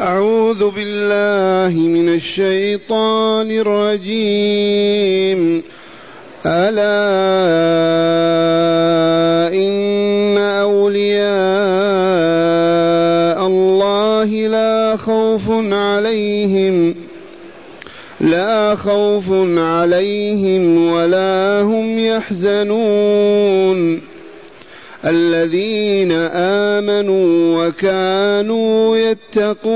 أعوذ بالله من الشيطان الرجيم. ألا إن أولياء الله لا خوف عليهم لا خوف عليهم ولا هم يحزنون. الذين آمنوا وكانوا يتقون.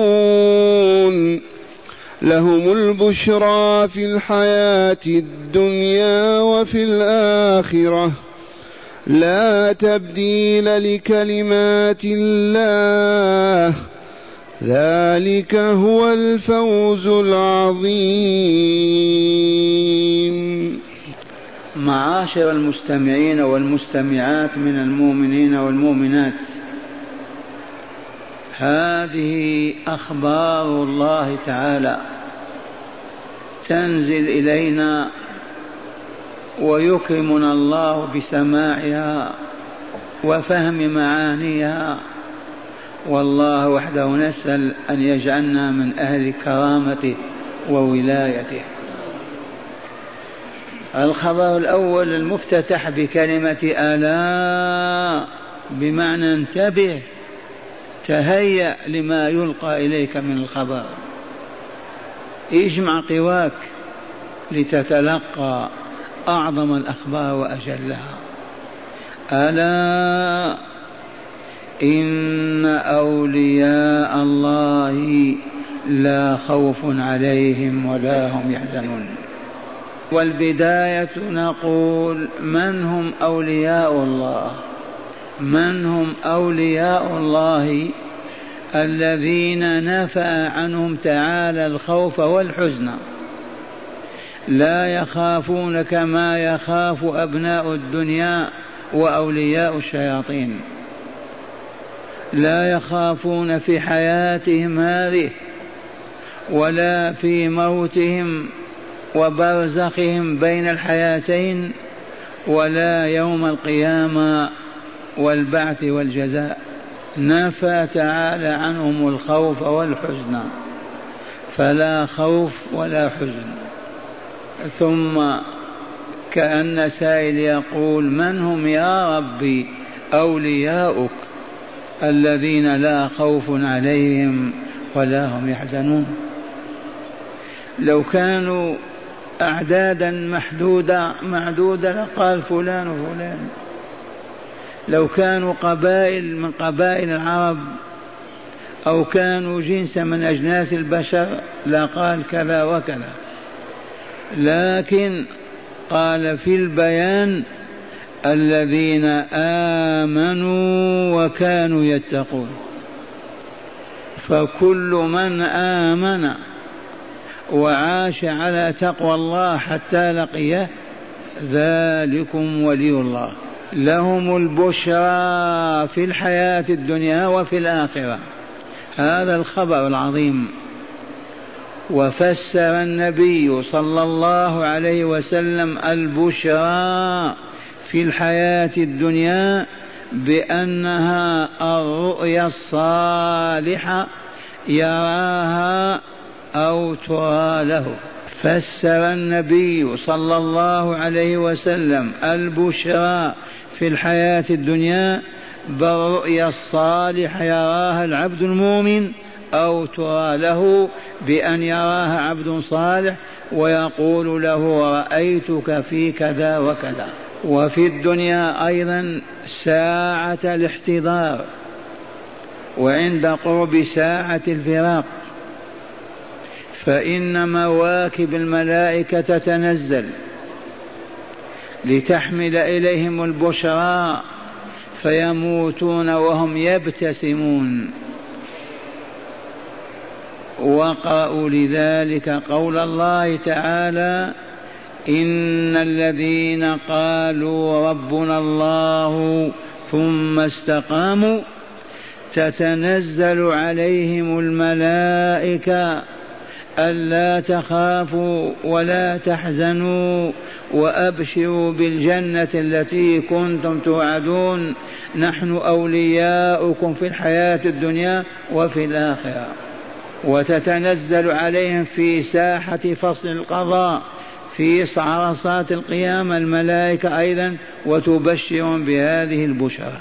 لهم البشرى في الحياة الدنيا وفي الآخرة. لا تبديل لكلمات الله. ذلك هو الفوز العظيم. معاشر المستمعين والمستمعات من المؤمنين والمؤمنات. هذه أخبار الله تعالى تنزل إلينا ويكرمنا الله بسماعها وفهم معانيها. والله وحده نسأل أن يجعلنا من أهل كرامته وولايته. الخبر الأول المفتتح بكلمة ألا بمعنى انتبه تهيأ لما يلقى إليك من الخبر. اجمع قواك لتتلقى أعظم الأخبار وأجلها. ألا إن أولياء الله لا خوف عليهم ولا هم يحزنون. والبداية نقول من هم أولياء الله؟ من هم أولياء الله الذين نفى عنهم تعالى الخوف والحزن؟ لا يخافون كما يخاف أبناء الدنيا وأولياء الشياطين. لا يخافون في حياتهم هذه ولا في موتهم وبرزخهم بين الحياتين ولا يوم القيامة والبعث والجزاء. نفى تعالى عنهم الخوف والحزن. فلا خوف ولا حزن. ثم كأن سائل يقول من هم يا ربي أولياؤك الذين لا خوف عليهم ولا هم يحزنون؟ لو كانوا أعدادا محدودة معدودة لقال فلان وفلان. لو كانوا قبائل من قبائل العرب أو كانوا جنسا من أجناس البشر لقال كذا وكذا. لكن قال في البيان الذين آمنوا وكانوا يتقون. فكل من آمن وعاش على تقوى الله حتى لقيه ذلكم ولي الله. لهم البشرى في الحياة الدنيا وفي الآخرة. هذا الخبر العظيم. وفسر النبي صلى الله عليه وسلم البشرى في الحياة الدنيا بأنها الرؤيا الصالحة يراها أو ترى له فسر النبي صلى الله عليه وسلم البشرى في الحياة الدنيا بالرؤيا الصالحة يراها العبد المؤمن أو ترى له بأن يراها عبد صالح ويقول له رأيتك في كذا وكذا. وفي الدنيا أيضا ساعة الاحتضار وعند قرب ساعة الفراق. فإن مواكب الملائكة تتنزل لتحمل إليهم البشرى فيموتون وهم يبتسمون. وقرأوا لذلك قول الله تعالى إن الذين قالوا ربنا الله ثم استقاموا تتنزل عليهم الملائكة ألا تخافوا ولا تحزنوا وأبشروا بالجنة التي كنتم توعدون. نحن أولياؤكم في الحياة الدنيا وفي الآخرة. وتتنزل عليهم في ساحة فصل القضاء في عرصات القيامة الملائكة أيضا وتبشرهم بهذه البشرى.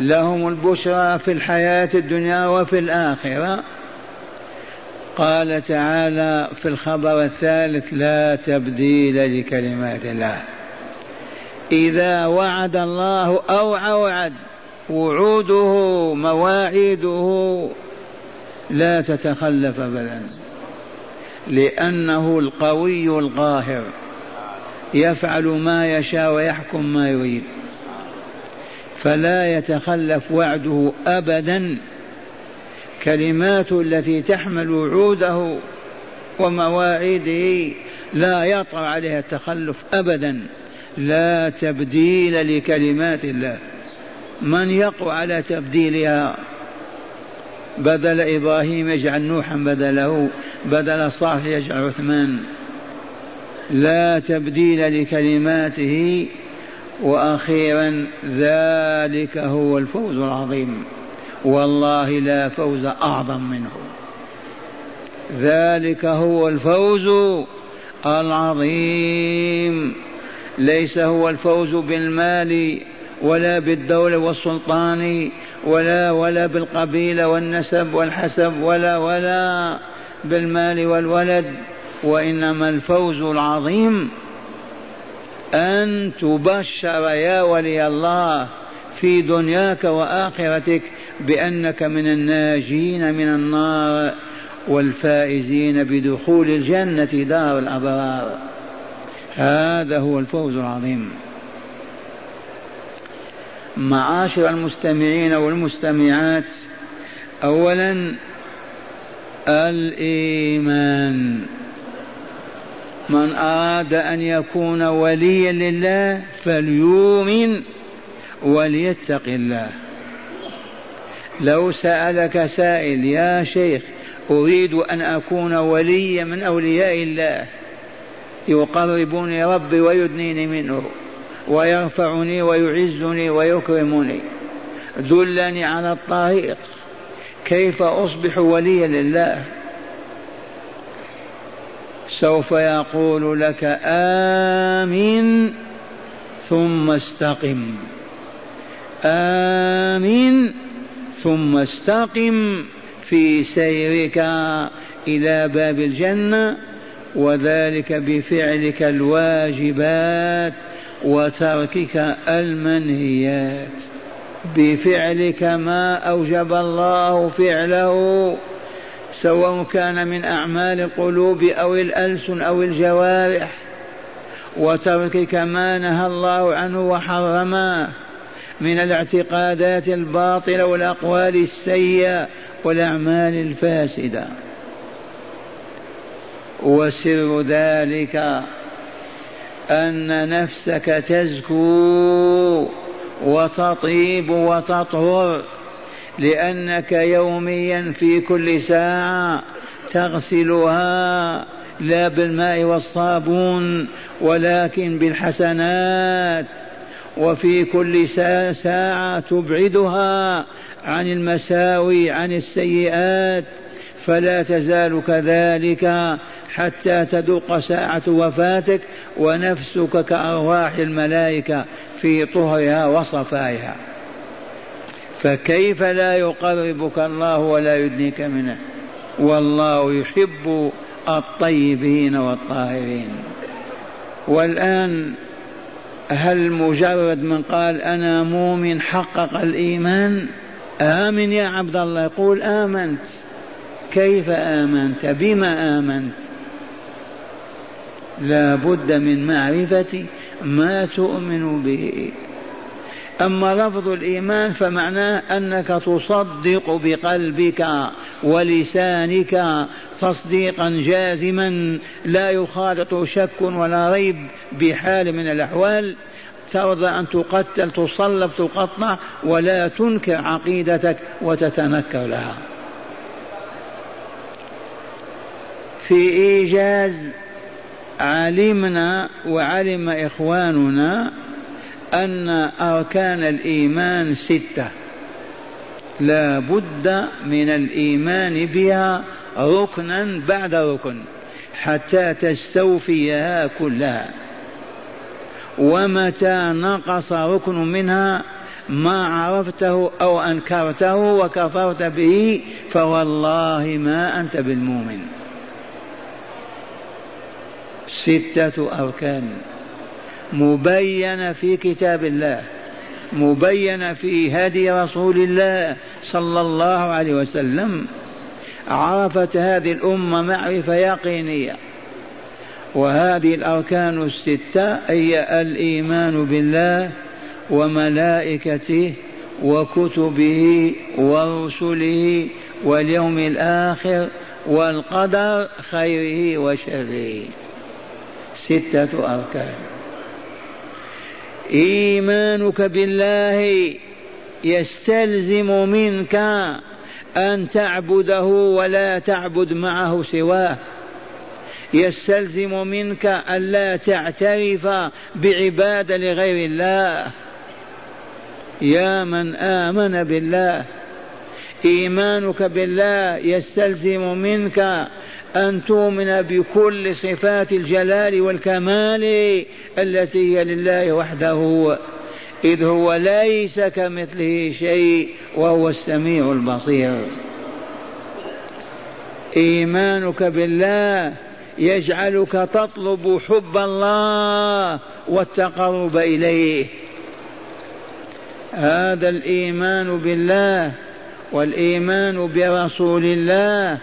لهم البشرى في الحياة الدنيا وفي الآخرة. قال تعالى في الخبر الثالث لا تبديل لكلمات الله. إذا وعد الله أو أوعد وعوده مواعيده لا تتخلف ابدا لأنه القوي القاهر يفعل ما يشاء ويحكم ما يريد فلا يتخلف وعده ابدا. كلماته التي تحمل وعوده ومواعيده لا يطرا عليها التخلف ابدا. لا تبديل لكلمات الله. من يقوى على تبديلها؟ بدل إبراهيم يجعل نوحا بدله بدل صالح يجعل عثمان. لا تبديل لكلماته وأخيرا ذلك هو الفوز العظيم. والله لا فوز أعظم منه. ذلك هو الفوز العظيم. ليس هو الفوز بالمال ولا بالدولة والسلطان ولا ولا بالقبيلة والنسب والحسب ولا ولا بالمال والولد وإنما الفوز العظيم أن تبشر يا ولي الله في دنياك وآخرتك بأنك من الناجين من النار والفائزين بدخول الجنة دار الأبرار. هذا هو الفوز العظيم. معاشر المستمعين والمستمعات اولا الإيمان. من أراد أن يكون وليا لله فليؤمن. وليتق الله. لو سألك سائل يا شيخ أريد أن أكون وليا من أولياء الله. يقربني ربي ويدنيني منه ويرفعني ويعزني ويكرمني. دلني على الطريق. كيف أصبح وليا لله؟ سوف يقول لك امن ثم استقم. امن ثم استقم في سيرك إلى باب الجنة وذلك بفعلك الواجبات وتركك المنهيات. بفعلك ما أوجب الله فعله سواء كان من أعمال القلوب أو الألسن أو الجوارح وتركك ما نهى الله عنه وحرمه. من الاعتقادات الباطلة والأقوال السيئة والأعمال الفاسدة. وسر ذلك أن نفسك تزكو وتطيب وتطهر لأنك يوميا في كل ساعة تغسلها لا بالماء والصابون ولكن بالحسنات. وفي كل ساعة تبعدها عن المساوي عن السيئات فلا تزال كذلك حتى تدق ساعة وفاتك ونفسك كأرواح الملائكة في طهرها وصفائها. فكيف لا يقربك الله ولا يدنيك منه؟ والله يحب الطيبين والطاهرين. والآن هل مجرد من قال أنا مؤمن حقق الإيمان؟ آمن يا عبد الله. يقول آمنت. كيف آمنت؟ بما آمنت؟ لا بد من معرفة ما تؤمن به. أما لفظ الإيمان فمعناه أنك تصدق بقلبك ولسانك تصديقا جازما لا يخالط شك ولا ريب بحال من الأحوال. ترضى أن تقتل تصلب تقطع ولا تنكر عقيدتك وتتنكر لها. في إيجاز علمنا وعلم إخواننا أن أركان الإيمان ستة. لا بد من الإيمان بها ركنا بعد ركن حتى تستوفيها كلها. ومتى نقص ركن منها ما عرفته أو أنكرته وكفرت به فوالله ما أنت بالمؤمن. ستة أركان. مبينه في كتاب الله مبينه في هدي رسول الله صلى الله عليه وسلم. عرفت هذه الأمة معرفة يقينية. وهذه الأركان الستة هي الإيمان بالله وملائكته وكتبه ورسله واليوم الآخر والقدر خيره وشره. ستة أركان. إيمانك بالله يستلزم منك أن تعبده ولا تعبد معه سواه. يستلزم منك ألا تعترف بعبادة لغير الله. يا من آمن بالله. إيمانك بالله يستلزم منك أن تؤمن بكل صفات الجلال والكمال التي هي لله وحده إذ هو ليس كمثله شيء وهو السميع البصير. إيمانك بالله يجعلك تطلب حب الله والتقرب إليه. هذا الإيمان بالله والإيمان برسول الله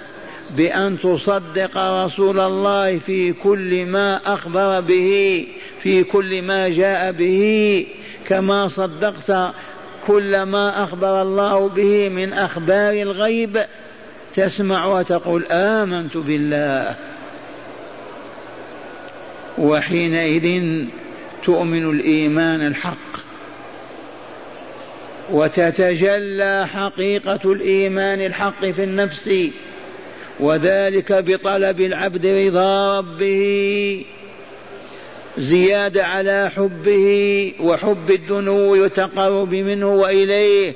بأن تصدق رسول الله في كل ما أخبر به في كل ما جاء به. كما صدقت كل ما أخبر الله به من أخبار الغيب. تسمع وتقول آمنت بالله. وحينئذ تؤمن الإيمان الحق. وتتجلى حقيقة الإيمان الحق في النفس. وذلك بطلب العبد رضا ربه زيادة على حبه وحب الدنو والتقرب منه وإليه.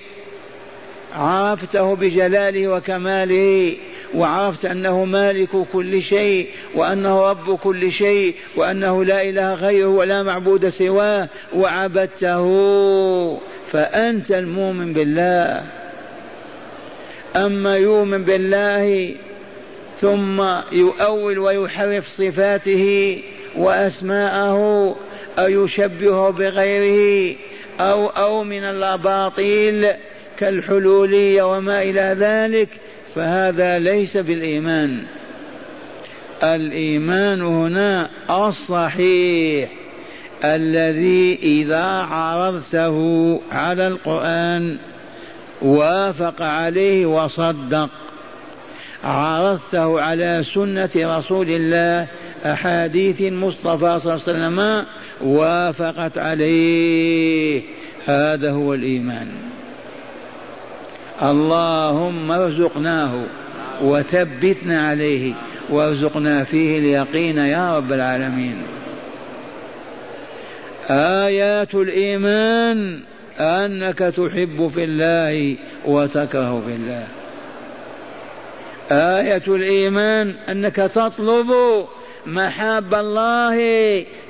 عرفته بجلاله وكماله وعرفت أنه مالك كل شيء وأنه رب كل شيء وأنه لا إله غيره ولا معبود سواه وعبدته. فأنت المؤمن بالله. أما يؤمن بالله ثم يؤول ويحرف صفاته وأسماءه أو يشبهه بغيره أو أو من الأباطيل كالحلوليه وما إلى ذلك فهذا ليس بالإيمان. الإيمان هنا الصحيح الذي إذا عرضته على القرآن وافق عليه وصدق. عرضته على سنة رسول الله أحاديث المصطفى صلى الله عليه وسلم وافقت عليه. هذا هو الإيمان. اللهم ارزقناه وثبتنا عليه وارزقنا فيه اليقين يا رب العالمين. آيات الإيمان أنك تحب في الله وتكره في الله. آية الإيمان أنك تطلب محاب الله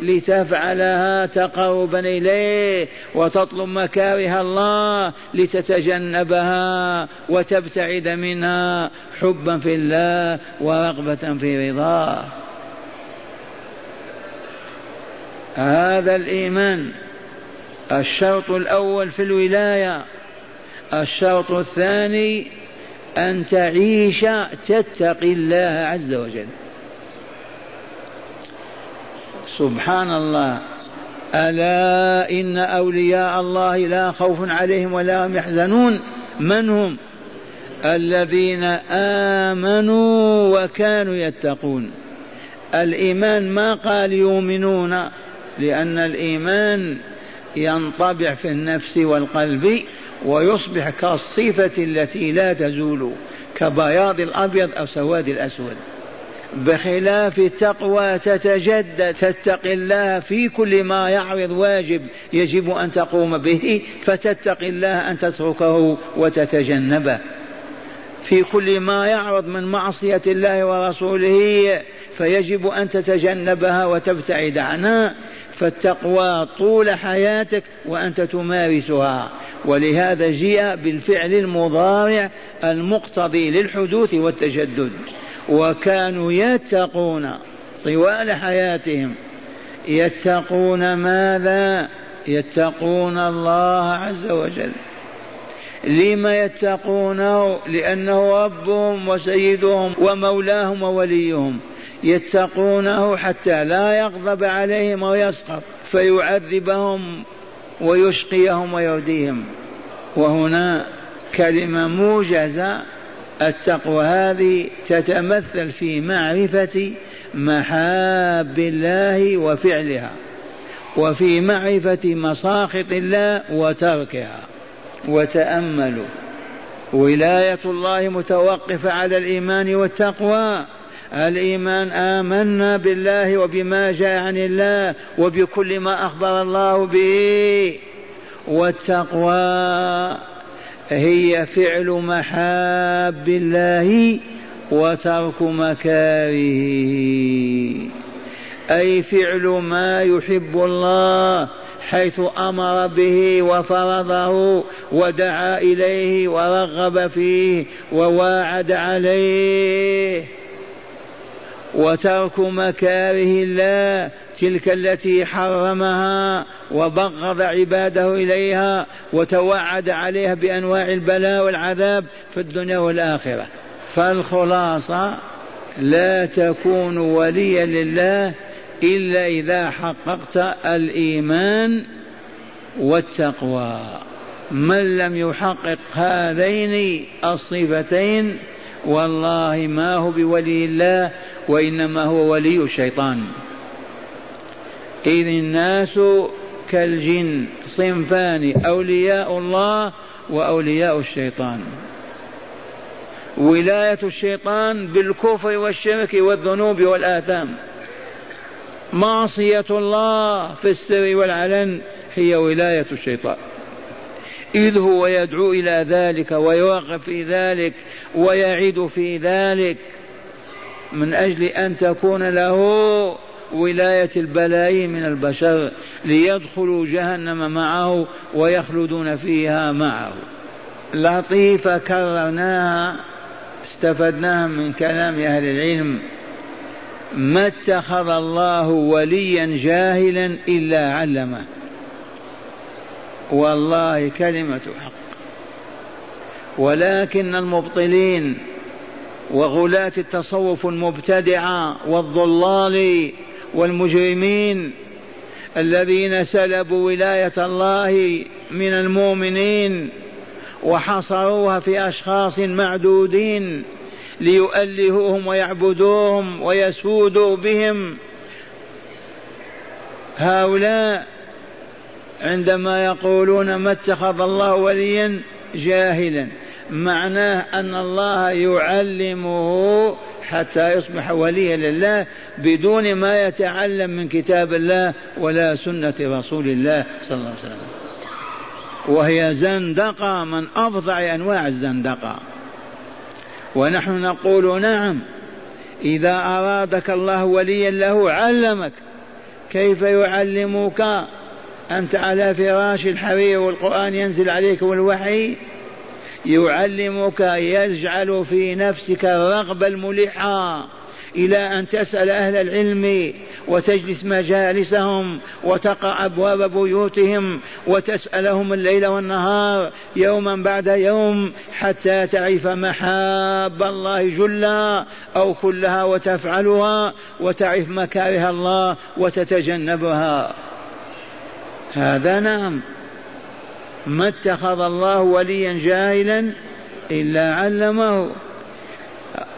لتفعلها تقربا إليه وتطلب مكاره الله لتتجنبها وتبتعد منها حبا في الله ورغبة في رضاه. هذا الإيمان. الشرط الأول في الولاية. الشرط الثاني أن تعيش تتقي الله عز وجل. سبحان الله. ألا إن أولياء الله لا خوف عليهم ولا هم يحزنون. من هم؟ الذين آمنوا وكانوا يتقون. الإيمان ما قال يؤمنون؟ لأن الإيمان ينطبع في النفس والقلب. ويصبح كالصفة التي لا تزول كبياض الأبيض أو سواد الأسود. بخلاف التقوى تتجدد تتقي الله في كل ما يعرض واجب يجب أن تقوم به فتتقي الله أن تتركه وتتجنبه. في كل ما يعرض من معصية الله ورسوله فيجب أن تتجنبها وتبتعد عنها. فالتقوى طول حياتك وأنت تمارسها. ولهذا جيء بالفعل المضارع المقتضي للحدوث والتجدد. وكانوا يتقون طوال حياتهم. يتقون ماذا؟ يتقون الله عز وجل. لما يتقونه؟ لأنه ربهم وسيدهم ومولاهم ووليهم. يتقونه حتى لا يغضب عليهم ويسقط فيعذبهم ويشقيهم ويهديهم. وهنا كلمة موجزة التقوى هذه تتمثل في معرفة محاب الله وفعلها وفي معرفة مساخط الله وتركها. وتأملوا. ولاية الله متوقفة على الإيمان والتقوى. الإيمان آمنا بالله وبما جاء عن الله وبكل ما أخبر الله به. والتقوى هي فعل محاب الله وترك مكاره. أي فعل ما يحب الله حيث أمر به وفرضه ودعا إليه ورغب فيه وواعد عليه. وترك مكاره الله تلك التي حرمها وبغض عباده إليها وتوعد عليها بأنواع البلاء والعذاب في الدنيا والآخرة. فالخلاصة لا تكون وليا لله إلا إذا حققت الإيمان والتقوى. من لم يحقق هذين الصفتين والله ما هو بولي الله وإنما هو ولي الشيطان. إذ الناس كالجن صنفان أولياء الله وأولياء الشيطان. ولاية الشيطان بالكفر والشرك والذنوب والآثام. معصية الله في السر والعلن هي ولاية الشيطان. إذ هو يدعو إلى ذلك ويوقف في ذلك ويعد في ذلك من أجل أن تكون له ولاية البلايين من البشر ليدخلوا جهنم معه ويخلدون فيها معه. لطيفة كررناها استفدناها من كلام أهل العلم. ما اتخذ الله وليا جاهلا إلا علمه. والله كلمة حق. ولكن المبطلين وغلاة التصوف المبتدعة والضلال والمجرمين الذين سلبوا ولاية الله من المؤمنين وحصروها في أشخاص معدودين ليؤلهوهم ويعبدوهم ويسودوا بهم هؤلاء عندما يقولون ما اتخذ الله وليا جاهلا معناه أن الله يعلمه حتى يصبح وليا لله بدون ما يتعلم من كتاب الله ولا سنة رسول الله صلى الله عليه وسلم. وهي زندقة من أفظع أنواع الزندقة. ونحن نقول نعم إذا أرادك الله وليا له علمك كيف يعلمك؟ أنت على فراش الحرير والقرآن ينزل عليك والوحي يعلمك يجعل في نفسك الرغبة الملحة إلى أن تسأل أهل العلم وتجلس مجالسهم وتقع أبواب بيوتهم وتسألهم الليل والنهار يوما بعد يوم حتى تعرف محاب الله جلا أو كلها وتفعلها وتعرف مكاره الله وتتجنبها. هذا نعم. ما اتخذ الله وليا جاهلا إلا علمه.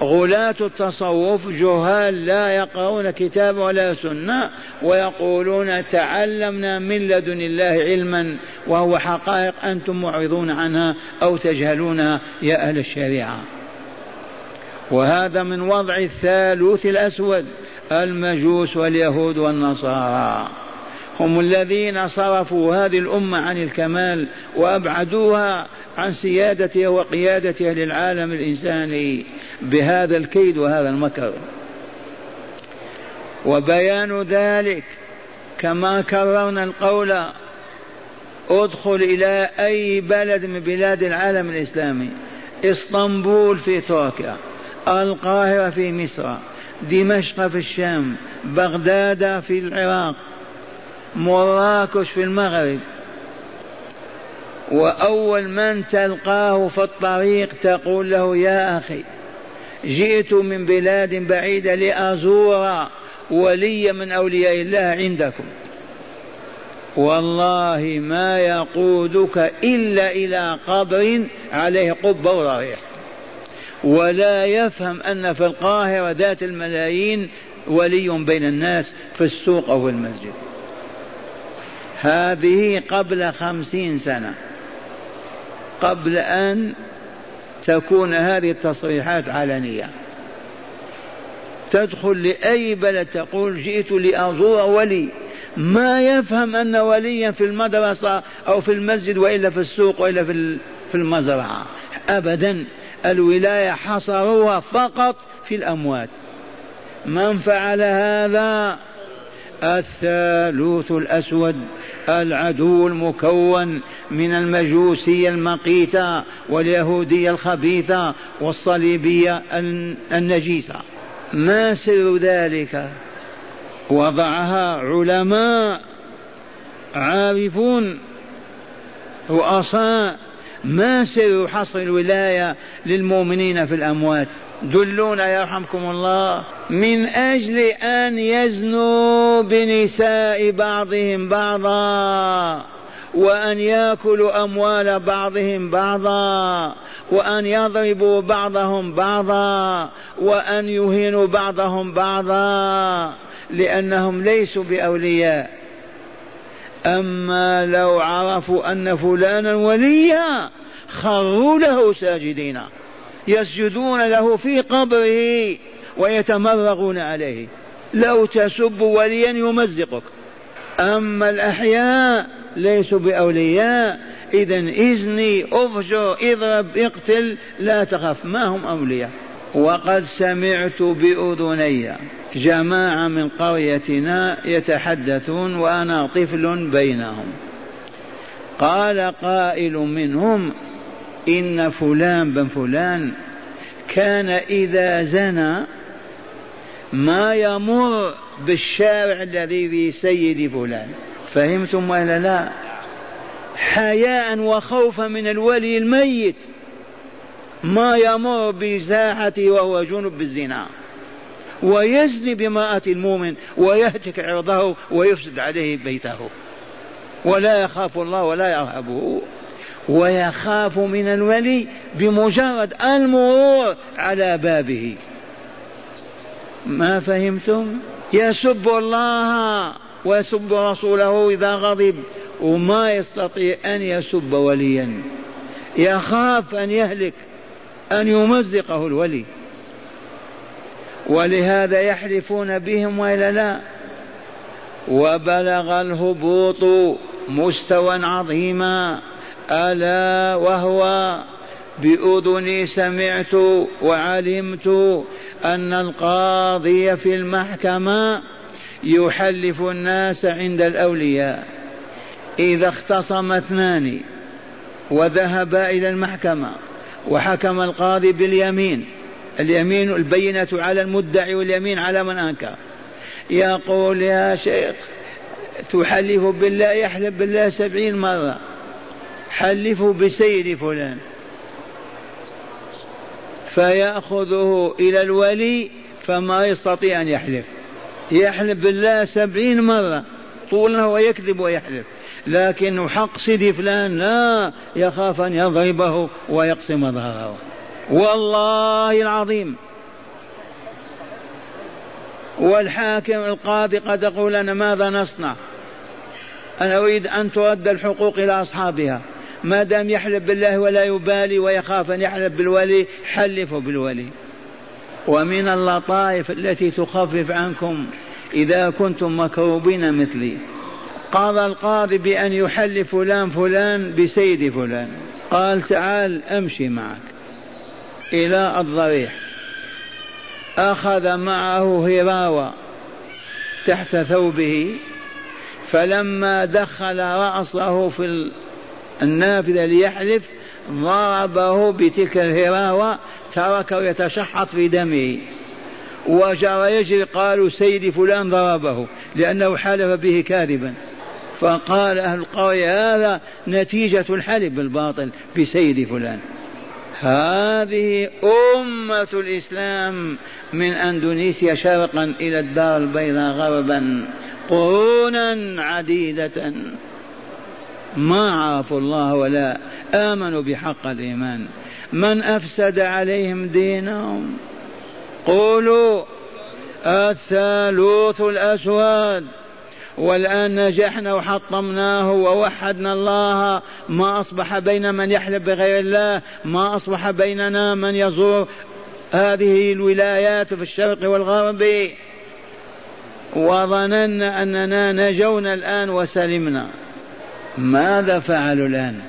غلاة التصوف جهال لا يقرؤون كتاب ولا سنة ويقولون تعلمنا من لدن الله علما وهو حقائق أنتم معرضون عنها أو تجهلونها يا أهل الشريعة. وهذا من وضع الثالوث الأسود المجوس واليهود والنصارى. هم الذين صرفوا هذه الأمة عن الكمال وأبعدوها عن سيادتها وقيادتها للعالم الإنساني بهذا الكيد وهذا المكر. وبيان ذلك كما كررنا القول ادخل إلى أي بلد من بلاد العالم الإسلامي؟ إسطنبول في تركيا القاهرة في مصر دمشق في الشام بغداد في العراق. مراكش في المغرب. وأول من تلقاه في الطريق تقول له يا أخي جئت من بلاد بعيدة لأزور ولي من أولياء الله عندكم. والله ما يقودك إلا إلى قبر عليه قبة وضريح ولا يفهم أن في القاهرة ذات الملايين ولي بين الناس في السوق أو في المسجد. هذه قبل خمسين سنة. قبل أن تكون هذه التصريحات علنية. تدخل لأي بلد تقول جئت لأزور ولي. ما يفهم أن وليا في المدرسة أو في المسجد وإلا في السوق وإلا في المزرعة. أبدا. الولاية حصروها فقط في الأموات. من فعل هذا؟ الثالوث الأسود. العدو المكون من المجوسية المقيتة واليهودية الخبيثة والصليبية النجيسة ما سر ذلك؟ وضعها علماء عارفون رؤساء. ما سر حصر الولاية للمؤمنين في الأموات؟ دلونا يرحمكم الله. من أجل أن يزنوا بنساء بعضهم بعضا وأن يأكلوا أموال بعضهم بعضا وأن يضربوا بعضهم بعضا وأن يهينوا بعضهم بعضا لأنهم ليسوا بأولياء. أما لو عرفوا أن فلانا وليا خروا له ساجدين. يسجدون له في قبره ويتمرغون عليه. لو تسب وليا يمزقك. أما الأحياء ليسوا بأولياء. إذا إذني أفجر اضرب اقتل لا تخف ما هم أولياء؟ وقد سمعت بأذني. جماعة من قريتنا يتحدثون وأنا طفل بينهم. قال قائل منهم إن فلان بن فلان كان إذا زنى ما يمر بالشارع الذي في سيد فلان. فهمتم ولا لا؟ حياء وخوفا من الولي الميت ما يمر بساحته وهو جنب بالزنا ويزني بامرأة المؤمن ويهتك عرضه ويفسد عليه بيته. ولا يخاف الله ولا يرهبه. ويخاف من الولي بمجرد المرور على بابه. ما فهمتم؟ يسب الله ويسب رسوله إذا غضب وما يستطيع أن يسب وليا. يخاف أن يهلك أن يمزقه الولي. ولهذا يحلفون بهم وإلا لا؟ وبلغ الهبوط مستوى عظيما. ألا وهو بأذني سمعت وعلمت أن القاضي في المحكمة يحلف الناس عند الأولياء. إذا اختصم اثنان وذهبا إلى المحكمة وحكم القاضي باليمين اليمين البينة على المدعي واليمين على من أنكر. يقول يا شيخ تحلف بالله يحلف بالله سبعين مرة. حلفوا بسيد فلان. فيأخذه إلى الولي فما يستطيع أن يحلف. يحلف بالله سبعين مرة طولا ويكذب ويحلف. لكن حق سيدي فلان لا يخاف أن يضربه ويقسم ظهره. والله العظيم. والحاكم القاضي قد يقول لنا ماذا نصنع؟ أنا أريد أن ترد الحقوق إلى أصحابها. ما دام يحلف بالله ولا يبالي ويخاف أن يحلف بالولي حلفوا بالولي. ومن اللطائف التي تخفف عنكم إذا كنتم مكروبين مثلي. قضى القاضي بأن يحل فلان فلان بسيد فلان. قال تعال أمشي معك إلى الضريح. أخذ معه هراوة تحت ثوبه فلما دخل رأسه في النافذة ليحلف ضربه بتلك الهراوة تركه يتشحط في دمه. وجرى يجري قالوا سيدي فلان ضربه لأنه حلف به كاذبا. فقال أهل القرية هذا نتيجة الحلف بالباطل بسيد فلان. هذه أمة الإسلام من أندونيسيا شرقا إلى الدار البيضاء غربا قرونا عديدة. ما عرفوا الله ولا آمنوا بحق الإيمان. من أفسد عليهم دينهم قولوا الثالوث الأسود والآن نجحنا وحطمناه ووحدنا الله. ما أصبح بين من يحلف بغير الله ما أصبح بيننا من يزور هذه الولايات في الشرق والغرب. وظننا أننا نجونا الآن وسلمنا. ماذا فعلوا الآن؟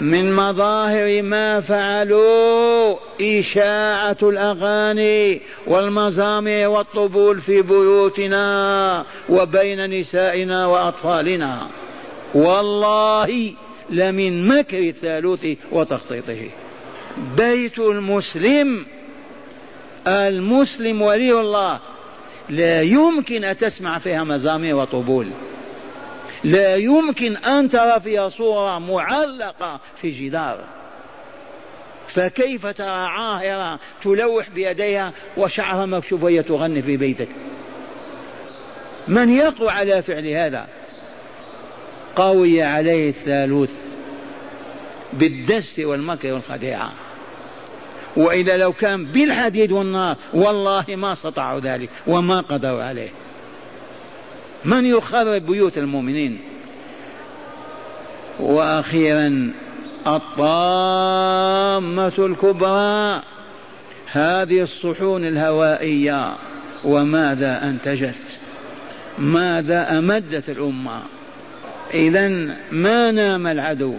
من مظاهر ما فعلوا إشاعة الأغاني والمزامع والطبول في بيوتنا وبين نسائنا وأطفالنا. والله لمن مكر الثالوث وتخطيطه. بيت المسلم المسلم ولي الله لا يمكن أن تسمع فيها مزامير وطبول. لا يمكن أن ترى فيها صورة معلقة في جدار. فكيف ترى عاهرة تلوح بيديها وشعرها مكشوف وهي تغني في بيتك؟ من يقوى على فعل هذا؟ قوي عليه الثالوث بالدس والمكر والخديعة. وإذا لو كان بالحديد والنار والله ما استطاعوا ذلك وما قدروا عليه. من يخرب بيوت المؤمنين؟ وأخيرا الطامة الكبرى. هذه الصحون الهوائية. وماذا أنتجت؟ ماذا أمدت الأمة؟ اذا ما نام العدو؟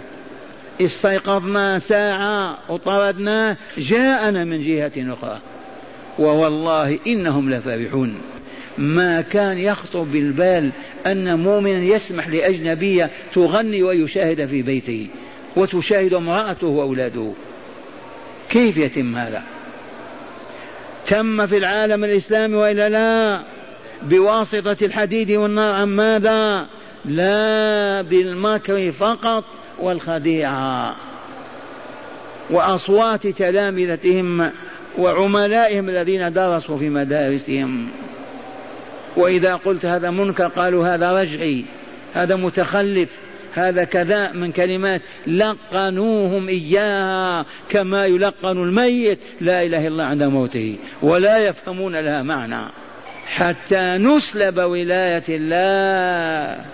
استيقظنا ساعة وطردناه جاءنا من جهة أخرى. ووالله إنهم لفرحون. ما كان يخطر بالبال أن مؤمنا يسمح لأجنبية تغني ويشاهد في بيته وتشاهد امرأته وأولاده. كيف يتم هذا؟ تم في العالم الإسلامي وإلا لا؟ بواسطة الحديد والنار أم ماذا؟ لا بالمكر فقط والخديعة. وأصوات تلامذتهم وعملائهم الذين درسوا في مدارسهم. وإذا قلت هذا منكر قالوا هذا رجعي هذا متخلف هذا كذا من كلمات لقنوهم إياها كما يلقن الميت لا إله إلا الله عند موته ولا يفهمون لها معنى. حتى نسلب ولاية الله.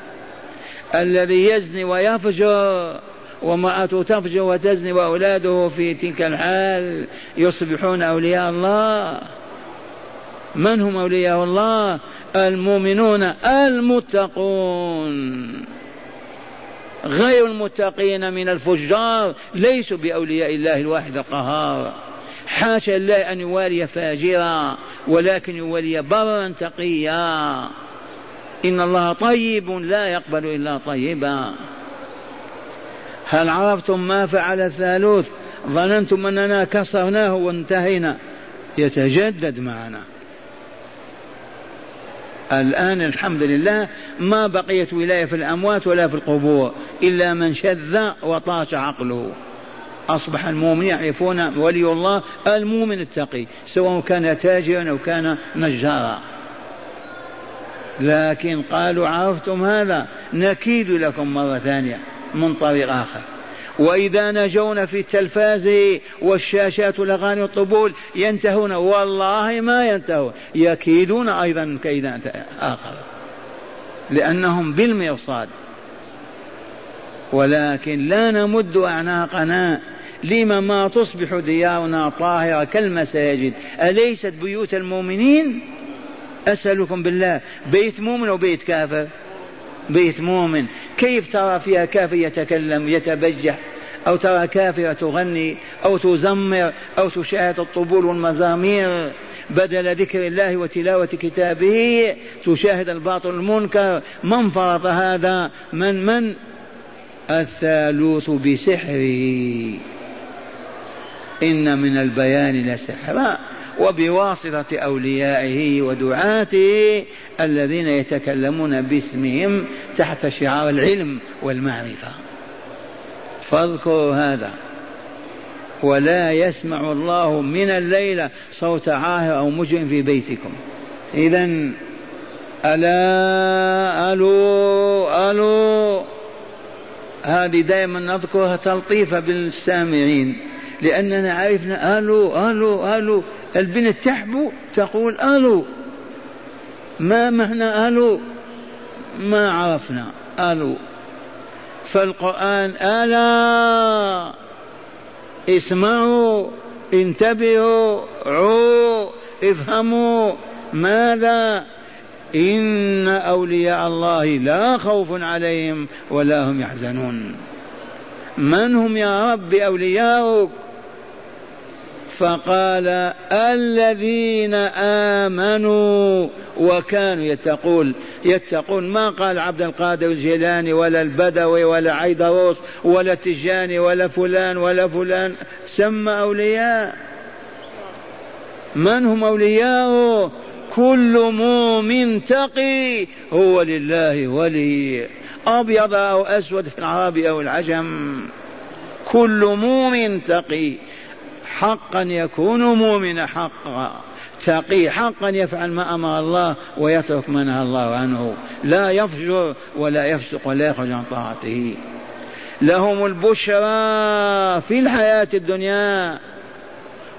الذي يزني ويفجر وامرأته تفجر وتزني وأولاده في تلك الحال يصبحون أولياء الله. من هم أولياء الله؟ المؤمنون المتقون. غير المتقين من الفجار ليسوا بأولياء الله الواحد القهار. حاشا الله أن يوالي فاجرا ولكن يوالي برا تقيا. إن الله طيب لا يقبل إلا طيبا. هل عرفتم ما فعل الثالوث؟ ظننتم أننا كسرناه وانتهينا. يتجدد معنا. الآن الحمد لله ما بقيت ولاية في الأموات ولا في القبور إلا من شذ وطاش عقله. أصبح المؤمن يعرفون ولي الله المؤمن التقي سواء كان تاجرا أو كان نجارا. لكن قالوا عرفتم هذا نكيد لكم مرة ثانية من طريق آخر. وإذا نجون في التلفاز والشاشات والأغاني والطبول ينتهون. والله ما ينتهون. يكيدون أيضا كيدا آخر. لأنهم بالمرصاد ولكن لا نمد أعناقنا لما ما تصبح ديارنا طاهرة كالمساجد. أليست بيوت المؤمنين؟ أسألكم بالله. بيت مؤمن وبيت كافر. بيت مؤمن. كيف ترى فيها كافر يتكلم يتبجح أو ترى كافرة تغني أو تزمر أو تشاهد الطبول والمزامير؟ بدل ذكر الله وتلاوة كتابه تشاهد الباطل المنكر. من فرض هذا؟ من من؟ الثالوث بسحره. إن من البيان لسحرا. وبواسطة أوليائه ودعاته الذين يتكلمون باسمهم تحت شعار العلم والمعرفة. فاذكروا هذا. ولا يسمع الله من الليلة صوت عاهر أو مجرم في بيتكم. إذا ألا ألو ألو. هذه دائما نذكرها تلطيفا بالسامعين. لأننا عرفنا ألو ألو ألو. البنت تحبو تقول ألو. ما معنى ألو؟ ما عرفنا. ألو. فالقرآن ألا اسمعوا انتبهوا عوا افهموا ماذا؟ إن أولياء الله لا خوف عليهم ولا هم يحزنون. من هم يا رب أولياؤك؟ فقال الذين آمنوا وكانوا يتقون يتقون ما قال عبد القادر الجيلاني ولا البدوي ولا عيدروس ولا التجاني ولا فلان ولا فلان سمى أولياء. من هم أولياءه؟ كل مؤمن تقي هو لله ولي. أبيض أو أسود في العرب أو العجم. كل مؤمن تقي. حقا يكون مؤمنا حقا. تقي حقا يفعل ما أمر الله ويترك ما نهى الله عنه. لا يفجر ولا يفسق ولا يخرج عن طاعته. لهم البشرى في الحياة الدنيا.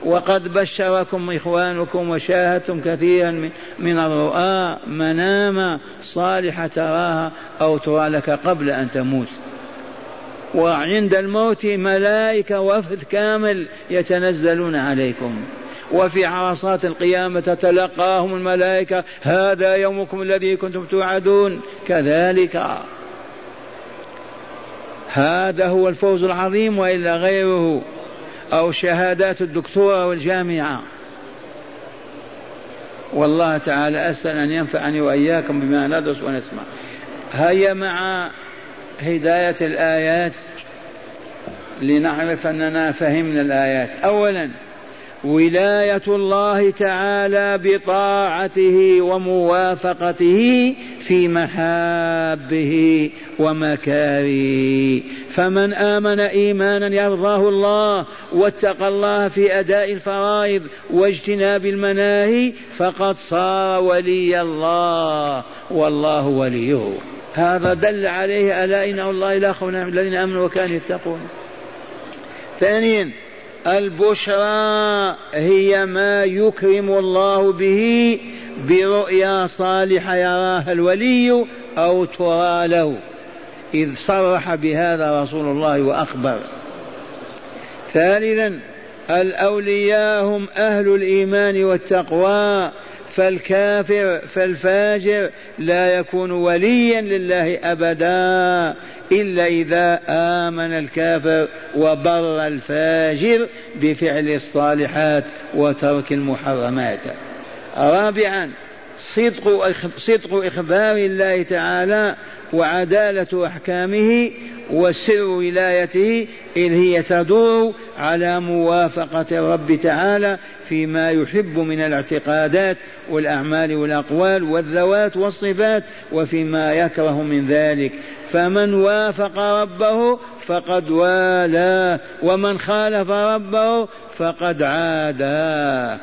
وقد بشركم إخوانكم وشاهدتم كثيرا من الرؤى منام صالحة تراها أو ترى لك قبل أن تموت. وعند الموت ملائكة وفد كامل يتنزلون عليكم. وفي عرصات القيامة تتلقاهم الملائكة هذا يومكم الذي كنتم توعدون. كذلك. هذا هو الفوز العظيم وإلا غيره. أو شهادات الدكتوراه والجامعة. والله تعالى أسأل أن ينفعني وإياكم بما ندرس ونسمع. هيا مع هداية الآيات لنعرف أننا فهمنا الآيات. اولا ولاية الله تعالى بطاعته وموافقته في محابه ومكاره. فمن آمن ايمانا يرضاه الله واتقى الله في أداء الفرائض واجتناب المناهي فقد صار ولي الله والله وليه. هذا دل عليه ألا إن الله لا خوف الذين آمنوا وكانوا يتقون. ثانيا البشرى هي ما يكرم الله به برؤيا صالحة يراها الولي أو ترى له. إذ صرح بهذا رسول الله وأخبر. ثالثا الأولياء هم أهل الإيمان والتقوى. فالكافر فالفاجر لا يكون وليا لله أبدا إلا إذا آمن الكافر وبر الفاجر بفعل الصالحات وترك المحرمات. رابعا صدق صدق إخبار الله تعالى وعدالة أحكامه وسر ولايته إذ هي تدور على موافقة الرب تعالى فيما يحب من الاعتقادات والأعمال والأقوال والذوات والصفات وفيما يكره من ذلك. فمن وافق ربه فقد والاه ومن خالف ربه فقد عاداه.